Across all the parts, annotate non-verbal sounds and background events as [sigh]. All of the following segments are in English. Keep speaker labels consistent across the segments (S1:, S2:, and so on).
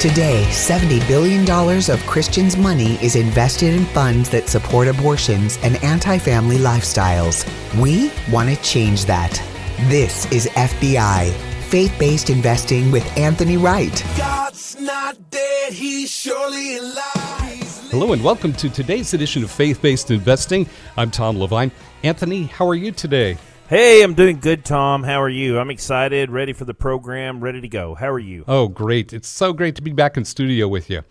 S1: Today, $70 billion of Christians' money is invested in funds that support abortions and anti family lifestyles. We want to change that. This is FBI, faith based investing with Anthony Wright. God's not dead,
S2: he's surely alive. Hello, and welcome to today's edition of Faith Based Investing. I'm Tom Levine. Anthony, how are you today?
S3: Hey, I'm doing good, Tom. How are you? I'm excited, ready for the program, ready to go. How are you?
S2: Oh, great. It's so great to be back in studio with you.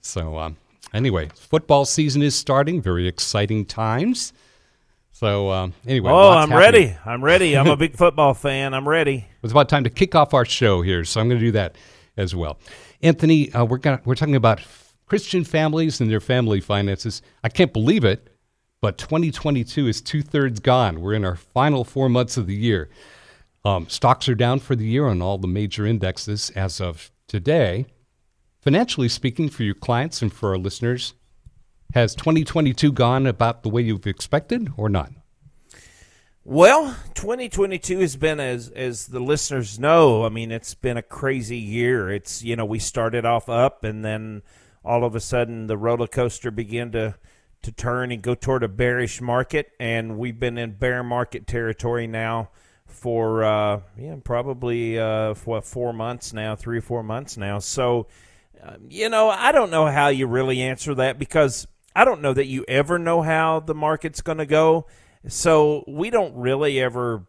S2: So, um, anyway, football season is starting. Very exciting times. So, um, anyway.
S3: Oh, I'm happening. ready. I'm ready. I'm a [laughs] big football fan. I'm ready.
S2: It's about time to kick off our show here, so I'm going to do that as well. Anthony, uh, we're gonna, we're talking about Christian families and their family finances. I can't believe it but 2022 is two thirds gone. We're in our final four months of the year. Um, stocks are down for the year on all the major indexes as of today. Financially speaking, for your clients and for our listeners, has 2022 gone about the way you've expected or not?
S3: Well, 2022 has been as as the listeners know. I mean, it's been a crazy year. It's you know we started off up, and then all of a sudden the roller coaster began to to turn and go toward a bearish market, and we've been in bear market territory now for uh, yeah probably uh, four months now, three or four months now. So uh, you know I don't know how you really answer that because I don't know that you ever know how the market's going to go. So we don't really ever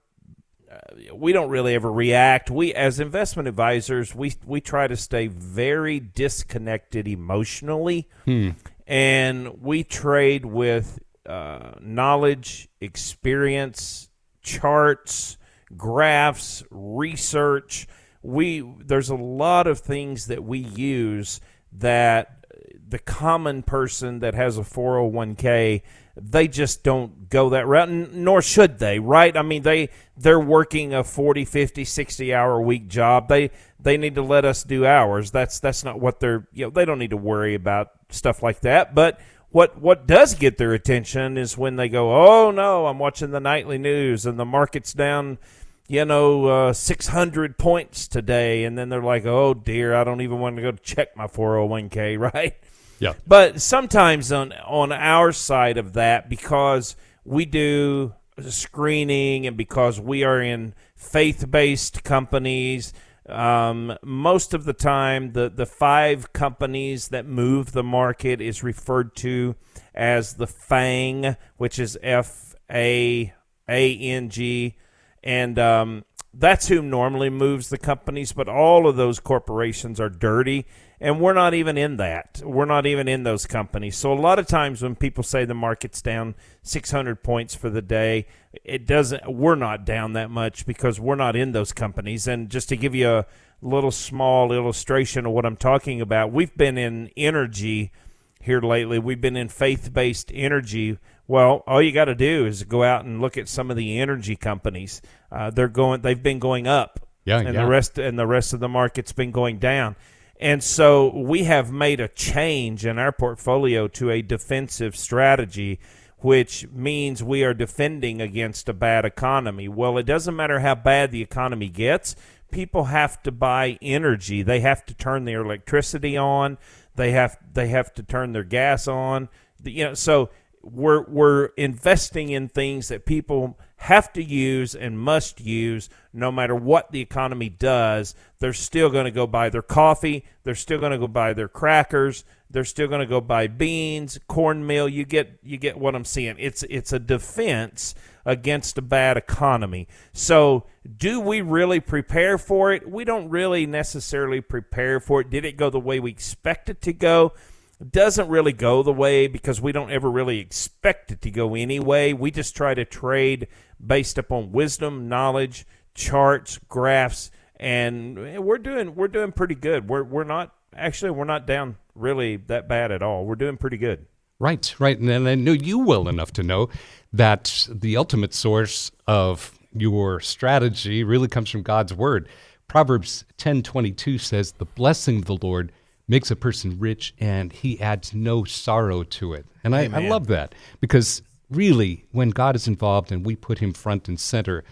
S3: uh, we don't really ever react. We, as investment advisors, we we try to stay very disconnected emotionally, hmm and we trade with uh, knowledge, experience, charts, graphs, research. We there's a lot of things that we use that the common person that has a 401k they just don't go that route nor should they right? I mean they they're working a 40 50 60 hour week job. They they need to let us do ours that's that's not what they're you know they don't need to worry about stuff like that. But what what does get their attention is when they go oh no i'm watching the nightly news and the market's down you know uh, 600 points today. And then they're like oh dear i don't even want to go check my 401k [laughs] right
S2: yeah.
S3: But sometimes on on our side of that, because we do screening and because we are in faith based companies, um, most of the time the, the five companies that move the market is referred to as the FANG, which is F A A N G. And um, that's who normally moves the companies, but all of those corporations are dirty and we're not even in that. We're not even in those companies. So a lot of times when people say the market's down 600 points for the day, it doesn't. We're not down that much because we're not in those companies. And just to give you a little small illustration of what I'm talking about, we've been in energy here lately. We've been in faith-based energy. Well, all you got to do is go out and look at some of the energy companies. Uh, they're going. They've been going up.
S2: Yeah,
S3: and
S2: yeah.
S3: the rest and the rest of the market's been going down. And so we have made a change in our portfolio to a defensive strategy, which means we are defending against a bad economy. Well, it doesn't matter how bad the economy gets, people have to buy energy. They have to turn their electricity on, they have they have to turn their gas on. You know, so we're we're investing in things that people have to use and must use no matter what the economy does. They're still going to go buy their coffee. They're still going to go buy their crackers. They're still going to go buy beans, cornmeal. You get you get what I'm seeing. It's it's a defense against a bad economy. So, do we really prepare for it? We don't really necessarily prepare for it. Did it go the way we expect it to go? doesn't really go the way because we don't ever really expect it to go anyway. We just try to trade based upon wisdom, knowledge, charts, graphs, and we're doing we're doing pretty good. We're we're not actually we're not down really that bad at all. We're doing pretty good.
S2: Right, right. And I know you well enough to know that the ultimate source of your strategy really comes from God's word. Proverbs 10:22 says, "The blessing of the Lord makes a person rich and he adds no sorrow to it. And I, I, love that because really, when God is involved and we put him front and center,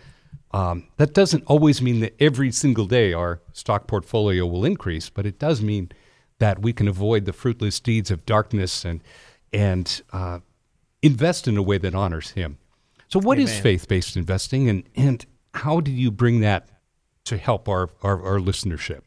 S2: um, that doesn't always mean that every single day our stock portfolio will increase, but it does mean that we can avoid the fruitless deeds of darkness and and uh, invest in a way that honors Him. So, what is
S3: Amen.
S2: faith based investing, and and how do you bring that to help our our, our listenership?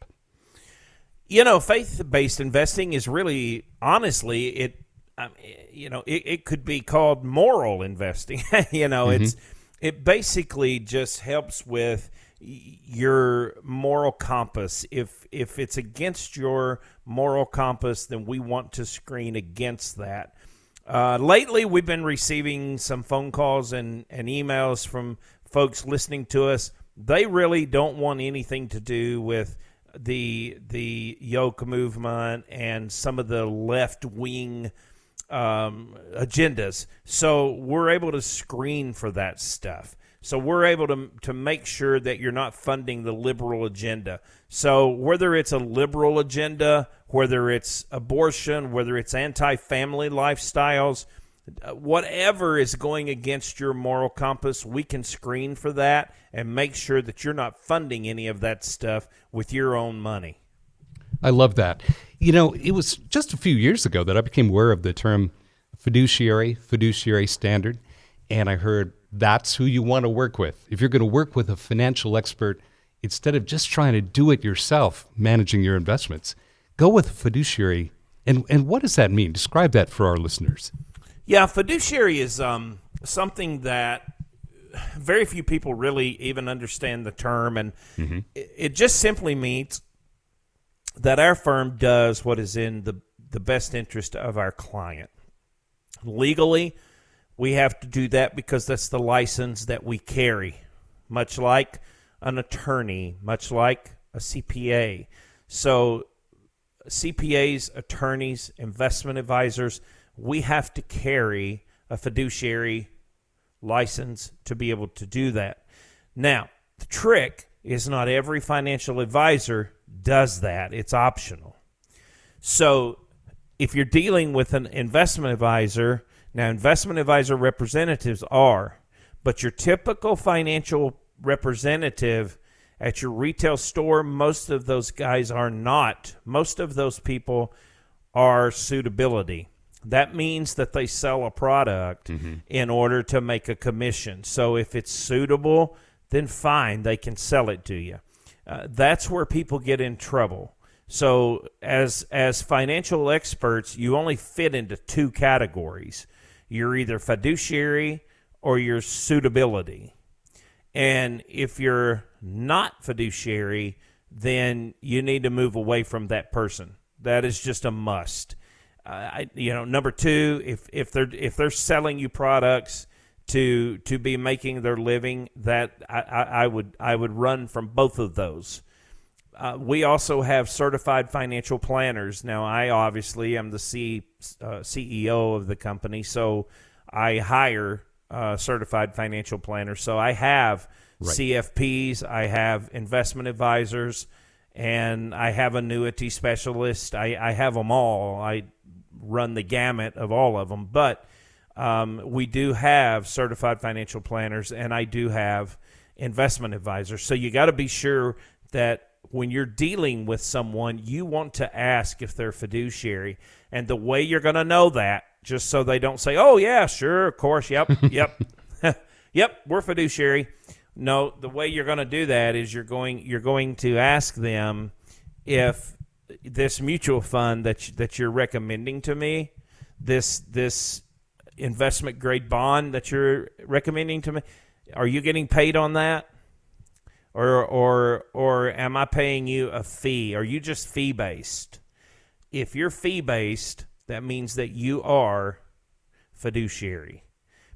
S3: You know, faith-based investing is really, honestly, it. Um, you know, it, it could be called moral investing. [laughs] you know, it's it basically just helps with your moral compass. If if it's against your moral compass, then we want to screen against that. Uh, lately, we've been receiving some phone calls and, and emails from folks listening to us. They really don't want anything to do with the the yoke movement and some of the left wing um, agendas. So we're able to screen for that stuff. So we're able to to make sure that you're not funding the liberal agenda. So whether it's a liberal agenda, whether it's abortion, whether it's anti-family lifestyles, uh, whatever is going against your moral compass, we can screen for that and make sure that you're not funding any of that stuff with your own money.
S2: I love that. You know, it was just a few years ago that I became aware of the term fiduciary, fiduciary standard, and I heard that's who you want to work with. If you're going to work with a financial expert, instead of just trying to do it yourself, managing your investments, go with fiduciary. And and what does that mean? Describe that for our listeners.
S3: Yeah, fiduciary is um, something that very few people really even understand the term, and it, it just simply means that our firm does what is in the the best interest of our client. Legally, we have to do that because that's the license that we carry, much like an attorney, much like a CPA. So CPAs, attorneys, investment advisors, we have to carry a fiduciary license to be able to do that. Now, the trick is not every financial advisor does that, it's optional. So, if you're dealing with an investment advisor, now investment advisor representatives are, but your typical financial representative at your retail store, most of those guys are not. Most of those people are suitability. That means that they sell a product mm-hmm. in order to make a commission. So if it's suitable, then fine, they can sell it to you. Uh, that's where people get in trouble. So as as financial experts, you only fit into two categories. You're either fiduciary or your suitability. And if you're not fiduciary, then you need to move away from that person. That is just a must. Uh, I, you know, number two, if if they're if they're selling you products to to be making their living, that I, I, I would I would run from both of those. Uh, we also have certified financial planners. Now, I obviously am the C, uh, CEO of the company, so I hire uh, certified financial planners. So I have CFPs, I have investment advisors, and I have annuity specialists. I, I have them all. I run the gamut of all of them, but um, we do have certified financial planners, and I do have investment advisors. So you got to be sure that when you're dealing with someone, you want to ask if they're fiduciary. And the way you're going to know that, just so they don't say, oh, yeah, sure, of course, yep, [laughs] yep, [laughs] yep, we're fiduciary. No, the way you're going to do that is you're going you're going to ask them if this mutual fund that you, that you're recommending to me, this this investment grade bond that you're recommending to me, are you getting paid on that? Or or or am I paying you a fee? Are you just fee based? If you're fee based, that means that you are fiduciary.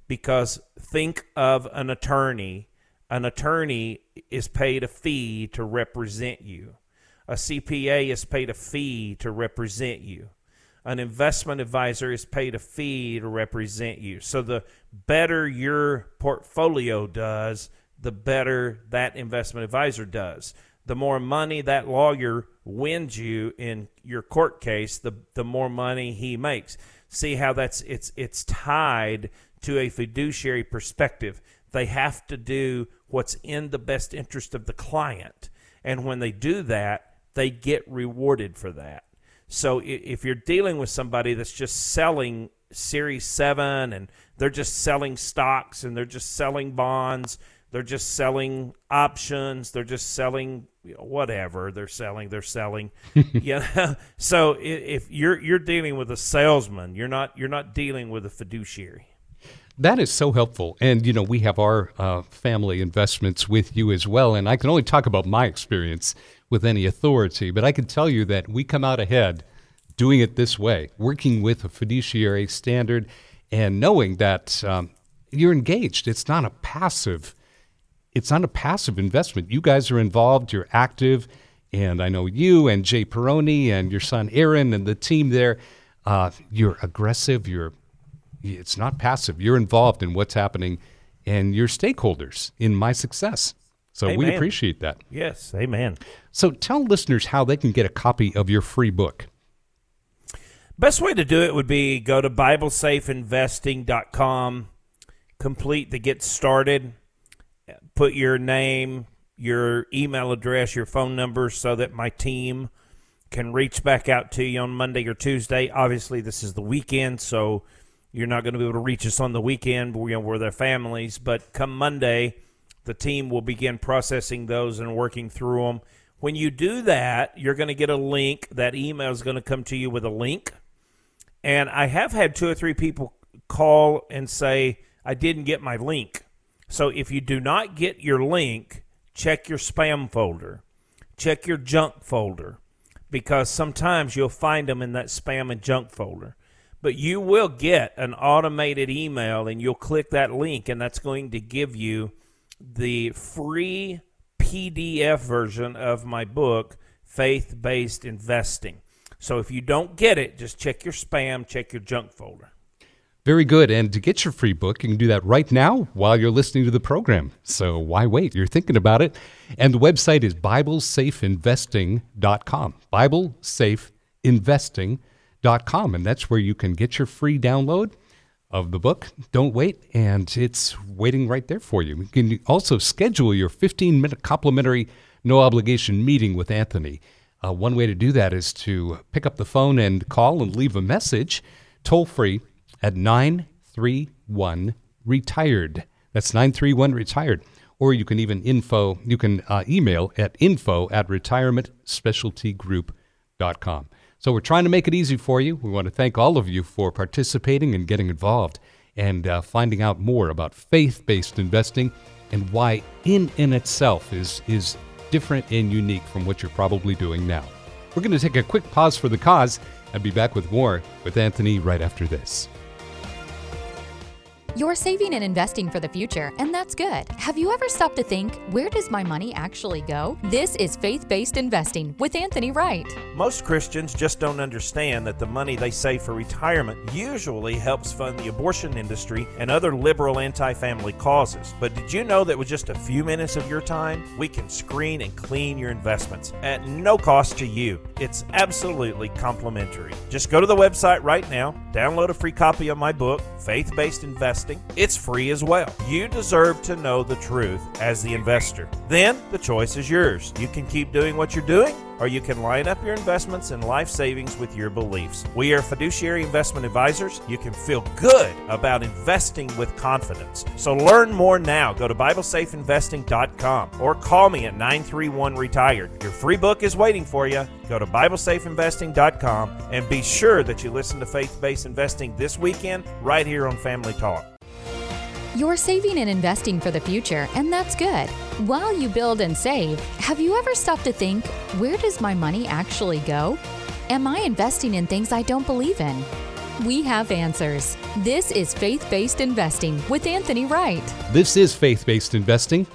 S3: Because think of an attorney. An attorney is paid a fee to represent you. A CPA is paid a fee to represent you. An investment advisor is paid a fee to represent you. So the better your portfolio does, the better that investment advisor does. The more money that lawyer wins you in your court case, the the more money he makes. See how that's it's it's tied to a fiduciary perspective. They have to do what's in the best interest of the client. And when they do that, they get rewarded for that. So if you're dealing with somebody that's just selling Series 7 and they're just selling stocks and they're just selling bonds, they're just selling options, they're just selling whatever they're selling, they're selling. [laughs] yeah. So if you're you're dealing with a salesman, you're not you're not dealing with a fiduciary.
S2: That is so helpful. And, you know, we have our uh, family investments with you as well. And I can only talk about my experience with any authority, but I can tell you that we come out ahead doing it this way, working with a fiduciary standard and knowing that um, you're engaged. It's not a passive. It's not a passive investment. You guys are involved. You're active, and I know you and Jay Peroni and your son Aaron and the team there. Uh, you're aggressive. You're. It's not passive. You're involved in what's happening, and you're stakeholders in my success. So
S3: amen.
S2: we appreciate that.
S3: Yes, amen.
S2: So tell listeners how they can get a copy of your free book.
S3: Best way to do it would be go to BibleSafeInvesting.com, complete the get started, put your name, your email address, your phone number so that my team can reach back out to you on Monday or Tuesday. Obviously, this is the weekend, so you're not going to be able to reach us on the weekend. You know, we're their families, but come Monday, the team will begin processing those and working through them. When you do that, you're going to get a link. That email is going to come to you with a link and I have had two or three people call and say, I didn't get my link. So if you do not get your link, check your spam folder, check your junk folder, because sometimes you'll find them in that spam and junk folder. But you will get an automated email and you'll click that link, and that's going to give you the free PDF version of my book, Faith Based Investing. So if you don't get it, just check your spam, check your junk folder.
S2: Very good. And to get your free book, you can do that right now while you're listening to the program. So why wait? You're thinking about it. And the website is BibleSafeInvesting.com. BibleSafeInvesting.com. And that's where you can get your free download of the book. Don't wait. And it's waiting right there for you. You can also schedule your 15 minute complimentary, no obligation meeting with Anthony. Uh, one way to do that is to pick up the phone and call and leave a message toll free at 931 retired. That's 931 retired. Or you can even info, you can uh, email at info at retirementspecialtygroup.com. So we're trying to make it easy for you. We want to thank all of you for participating and getting involved and uh, finding out more about faith based investing and why in in itself is, is different and unique from what you're probably doing now. We're going to take a quick pause for the cause and be back with more with Anthony right after this.
S4: You're saving and investing for the future, and that's good. Have you ever stopped to think, where does my money actually go? This is Faith Based Investing with Anthony Wright.
S3: Most Christians just don't understand that the money they save for retirement usually helps fund the abortion industry and other liberal anti family causes. But did you know that with just a few minutes of your time, we can screen and clean your investments at no cost to you? It's absolutely complimentary. Just go to the website right now, download a free copy of my book, Faith Based Investing investing, it's free as well. You deserve to know the truth as the investor. Then the choice is yours. You can keep doing what you're doing, or you can line up your investments and life savings with your beliefs. We are fiduciary investment advisors. You can feel good about investing with confidence. So learn more now. Go to BibleSafeInvesting.com or call me at 931 Retired. Your free book is waiting for you. Go to BibleSafeInvesting.com and be sure that you listen to Faith Based Investing this weekend right here on Family Talk.
S4: You're saving and investing for the future, and that's good. While you build and save, have you ever stopped to think, where does my money actually go? Am I investing in things I don't believe in? We have answers. This is Faith Based Investing with Anthony Wright.
S2: This is Faith Based Investing.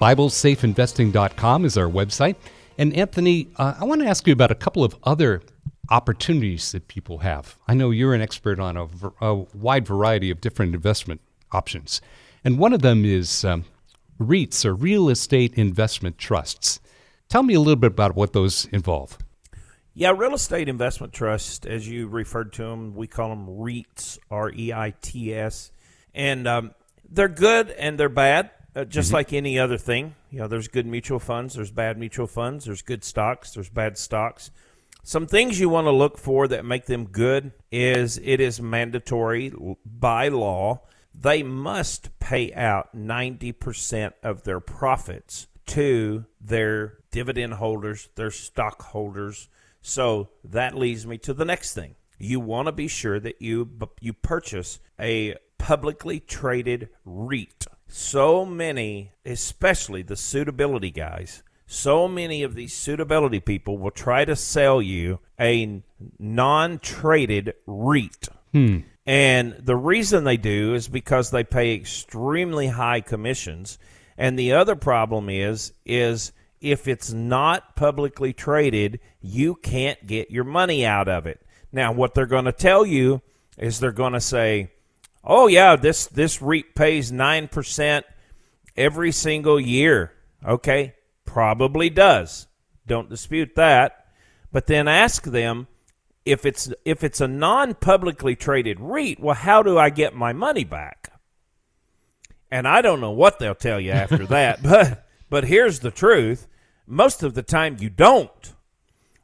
S2: BibleSafeInvesting.com is our website. And Anthony, uh, I want to ask you about a couple of other opportunities that people have. I know you're an expert on a, a wide variety of different investment options. And one of them is um, REITs or real estate investment trusts. Tell me a little bit about what those involve.
S3: Yeah, real estate investment trust, as you referred to them, we call them REITs, R E I T S, and um, they're good and they're bad, uh, just mm-hmm. like any other thing. You know, there's good mutual funds, there's bad mutual funds, there's good stocks, there's bad stocks. Some things you want to look for that make them good is it is mandatory by law. They must pay out 90% of their profits to their dividend holders, their stockholders. So that leads me to the next thing. You want to be sure that you you purchase a publicly traded REIT. So many, especially the suitability guys, so many of these suitability people will try to sell you a non traded REIT.
S2: Hmm.
S3: And the reason they do is because they pay extremely high commissions. And the other problem is is if it's not publicly traded, you can't get your money out of it. Now, what they're going to tell you is they're going to say, "Oh yeah, this this REIT pays 9% every single year." Okay? Probably does. Don't dispute that. But then ask them if it's if it's a non-publicly traded REIT, well how do I get my money back? And I don't know what they'll tell you after [laughs] that, but but here's the truth. Most of the time you don't.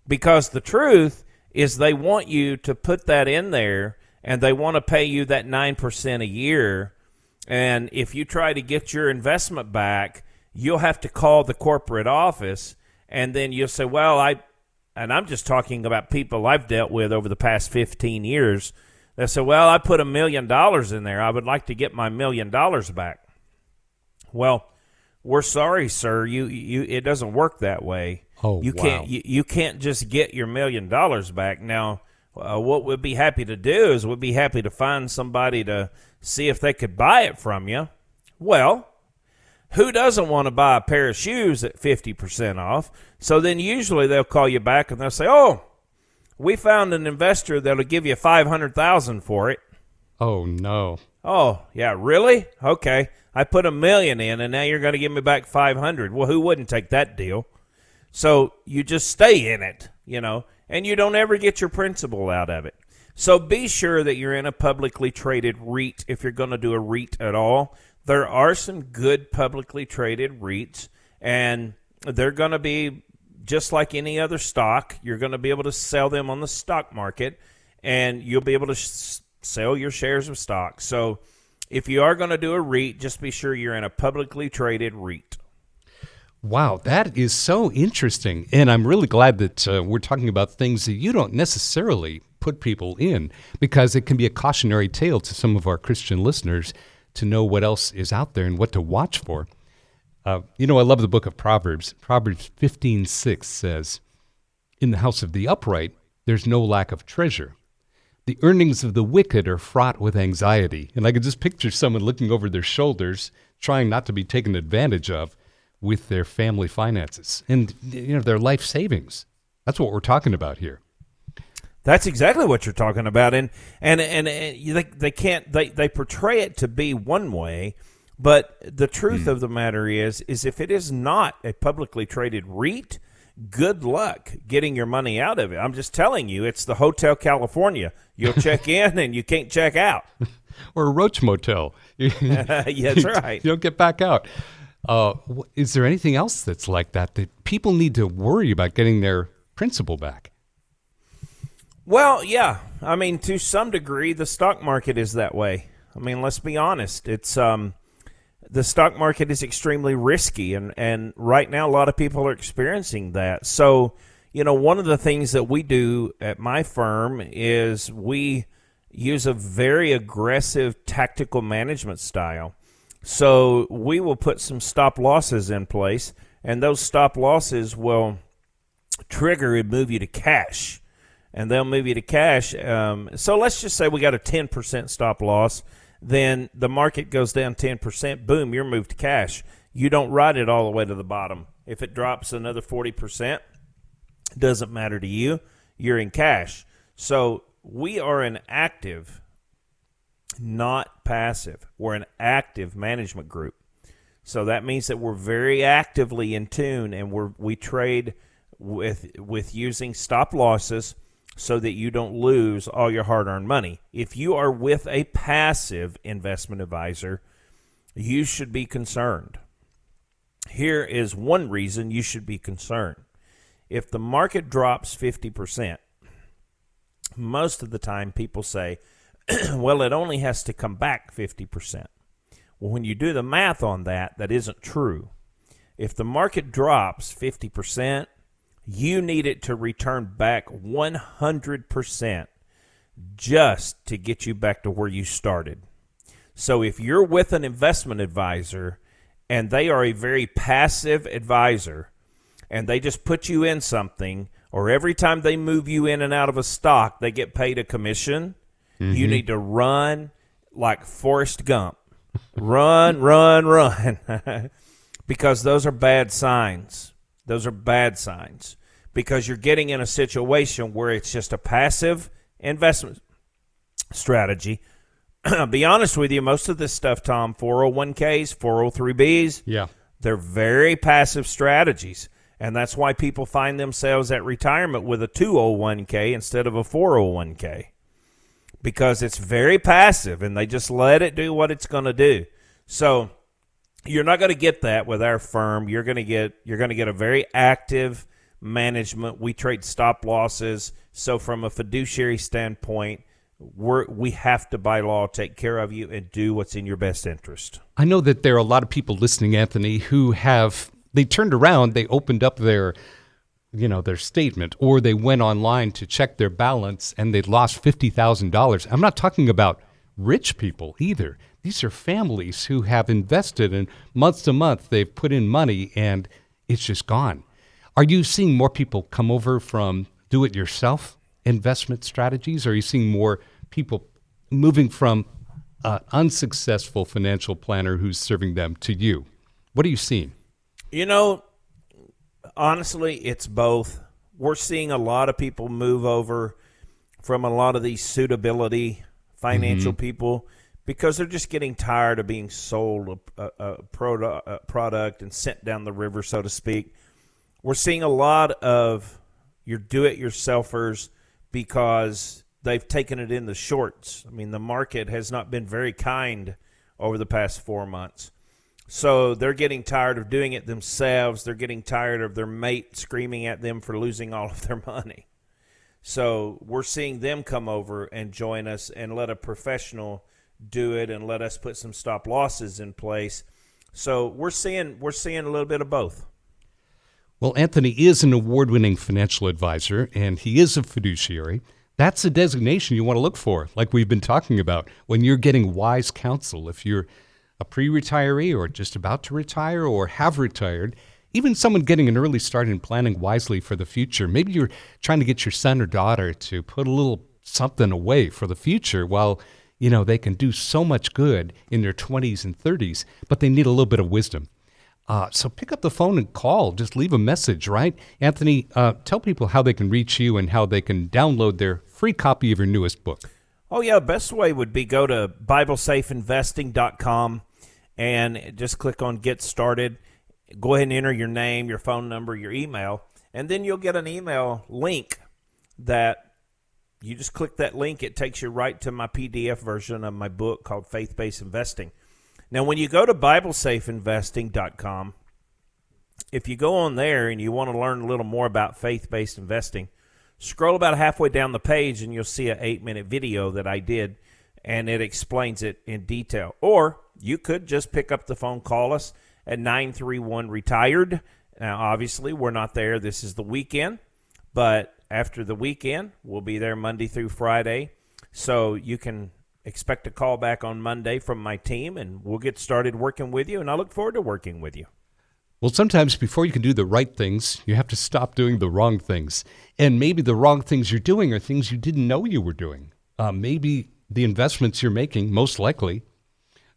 S3: Because the truth is they want you to put that in there and they want to pay you that 9% a year. And if you try to get your investment back, you'll have to call the corporate office and then you'll say, well, I, and I'm just talking about people I've dealt with over the past 15 years. They say, well, I put a million dollars in there. I would like to get my million dollars back. Well, we're sorry, sir. You, you, it doesn't work that way.
S2: Oh,
S3: you
S2: wow.
S3: can't, you, you can't just get your million dollars back. Now, uh, what we'd be happy to do is we'd be happy to find somebody to see if they could buy it from you. Well, who doesn't want to buy a pair of shoes at 50% off? So then usually they'll call you back and they'll say, "Oh, we found an investor that'll give you 500,000 for it."
S2: Oh no.
S3: Oh, yeah, really? Okay. I put a million in and now you're going to give me back 500. Well, who wouldn't take that deal? So you just stay in it, you know, and you don't ever get your principal out of it. So be sure that you're in a publicly traded REIT if you're going to do a REIT at all. There are some good publicly traded REITs, and they're going to be just like any other stock. You're going to be able to sell them on the stock market, and you'll be able to sh- sell your shares of stock. So if you are going to do a REIT, just be sure you're in a publicly traded REIT.
S2: Wow, that is so interesting. And I'm really glad that uh, we're talking about things that you don't necessarily put people in because it can be a cautionary tale to some of our Christian listeners to know what else is out there and what to watch for. Uh, you know, I love the book of Proverbs. Proverbs 15:6 says, "In the house of the upright there's no lack of treasure. The earnings of the wicked are fraught with anxiety." And I could just picture someone looking over their shoulders, trying not to be taken advantage of with their family finances and you know their life savings. That's what we're talking about here.
S3: That's exactly what you're talking about, and and and, and they they can't they they portray it to be one way, but the truth of the matter is is if it is not a publicly traded REIT, good luck getting your money out of it. I'm just telling you, it's the Hotel California. You'll check [laughs] in and you can't check out. [laughs]
S2: Or a roach motel. [laughs]
S3: yeah, that's right.
S2: you don't get back out. Uh, is there anything else that's like that that people need to worry about getting their principal back?
S3: Well, yeah. I mean, to some degree, the stock market is that way. I mean, let's be honest. It's um, the stock market is extremely risky, and and right now, a lot of people are experiencing that. So, you know, one of the things that we do at my firm is we use a very aggressive tactical management style. So we will put some stop losses in place, and those stop losses will trigger and move you to cash and they'll move you to cash. Um, so let's just say we got a 10% stop loss. Then the market goes down 10%. Boom, you're moved to cash. You don't ride it all the way to the bottom. If it drops another 40%, doesn't matter to you. You're in cash. So we are an active, not passive. We're an active management group. So that means that we're very actively in tune and we're we trade with with using stop losses so that you don't lose all your hard-earned money. If you are with a passive investment advisor, you should be concerned. Here is one reason you should be concerned. if the market drops 50%, most of the time people say, [clears throat] well, it only has to come back 50%. Well, when you do the math on that, that isn't true. If the market drops 50%, you need it to return back 100% just to get you back to where you started. So if you're with an investment advisor and they are a very passive advisor and they just put you in something, or every time they move you in and out of a stock, they get paid a commission, mm-hmm. you need to run like Forrest Gump. run, run, [laughs] run. because those are bad signs. Those are bad signs because you're getting in a situation where it's just a passive investment strategy. I'll [clears throat] Be honest with you, most of this stuff, Tom, 401ks, 403bs,
S2: yeah,
S3: they're very passive strategies. And that's why people find themselves at retirement with a 201k instead of a 401k because it's very passive and they just let it do what it's going to do. So you're not going to get that with our firm. You're going to get you're going to get a very active management. We trade stop losses. So from a fiduciary standpoint, we we have to by law take care of you and do what's in your best interest.
S2: I know that there are a lot of people listening, Anthony, who have they turned around, they opened up their you know their statement or they went online to check their balance and they lost $50,000. I'm not talking about rich people either. These are families who have invested and month to month they've put in money and it's just gone. Are you seeing more people come over from do it yourself investment strategies? Or are you seeing more people moving from an unsuccessful financial planner who's serving them to you? What are you seeing?
S3: You know, honestly, it's both. We're seeing a lot of people move over from a lot of these suitability financial mm-hmm. people because they're just getting tired of being sold a, a, a, product, a product and sent down the river, so to speak. We're seeing a lot of your do-it-yourselfers because they've taken it in the shorts. I mean, the market has not been very kind over the past four months. So they're getting tired of doing it themselves. They're getting tired of their mate screaming at them for losing all of their money. So we're seeing them come over and join us and let a professional do it and let us put some stop losses in place. So we're seeing we're seeing a little bit of both.
S2: Well, Anthony is an award-winning financial advisor and he is a fiduciary. That's a designation you want to look for, like we've been talking about, when you're getting wise counsel. If you're a pre retiree or just about to retire or have retired, even someone getting an early start in planning wisely for the future. Maybe you're trying to get your son or daughter to put a little something away for the future while you know they can do so much good in their 20s and 30s, but they need a little bit of wisdom. Uh, so pick up the phone and call. Just leave a message, right? Anthony, uh, tell people how they can reach you and how they can download their free copy of your newest book.
S3: Oh, yeah. Best way would be go to BibleSafeInvesting.com and just click on Get Started. Go ahead and enter your name, your phone number, your email, and then you'll get an email link that you just click that link. It takes you right to my PDF version of my book called Faith Based Investing. Now, when you go to BibleSafeInvesting.com, if you go on there and you want to learn a little more about faith based investing, scroll about halfway down the page and you'll see an eight minute video that I did and it explains it in detail. Or you could just pick up the phone, call us at 931 retired. Now, obviously, we're not there. This is the weekend, but after the weekend, we'll be there Monday through Friday. So you can expect a call back on Monday from my team, and we'll get started working with you. And I look forward to working with you.
S2: Well, sometimes before you can do the right things, you have to stop doing the wrong things. And maybe the wrong things you're doing are things you didn't know you were doing. Uh, maybe the investments you're making, most likely,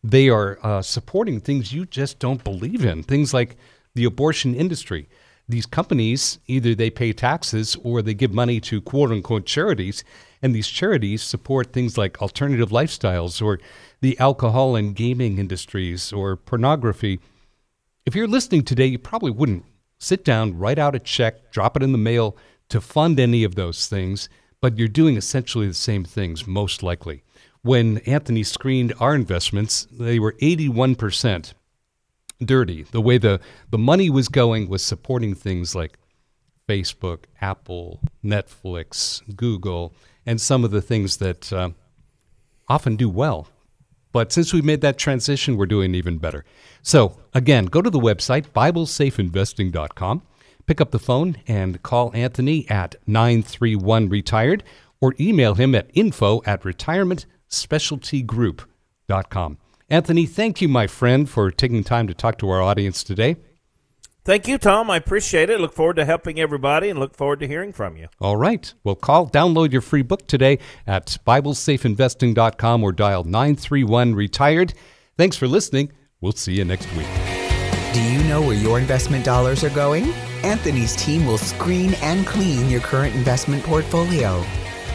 S2: they are uh, supporting things you just don't believe in. Things like the abortion industry. These companies either they pay taxes or they give money to quote unquote charities, and these charities support things like alternative lifestyles or the alcohol and gaming industries or pornography. If you're listening today, you probably wouldn't sit down, write out a check, drop it in the mail to fund any of those things, but you're doing essentially the same things, most likely when Anthony screened our investments, they were 81% dirty. The way the, the money was going was supporting things like Facebook, Apple, Netflix, Google, and some of the things that uh, often do well. But since we made that transition, we're doing even better. So, again, go to the website, BibleSafeInvesting.com, pick up the phone and call Anthony at 931 Retired or email him at info at retirementspecialtygroup.com. Anthony, thank you, my friend, for taking time to talk to our audience today.
S3: Thank you, Tom. I appreciate it. Look forward to helping everybody and look forward to hearing from you.
S2: All right. Well, call, download your free book today at BibleSafeInvesting.com or dial 931 Retired. Thanks for listening. We'll see you next week.
S1: Do you know where your investment dollars are going? Anthony's team will screen and clean your current investment portfolio.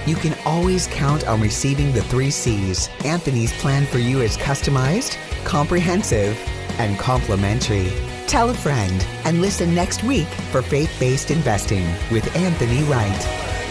S1: You can always count on receiving the three C's. Anthony's plan for you is customized, comprehensive, and complimentary. Tell a friend and listen next week for Faith Based Investing with Anthony Wright.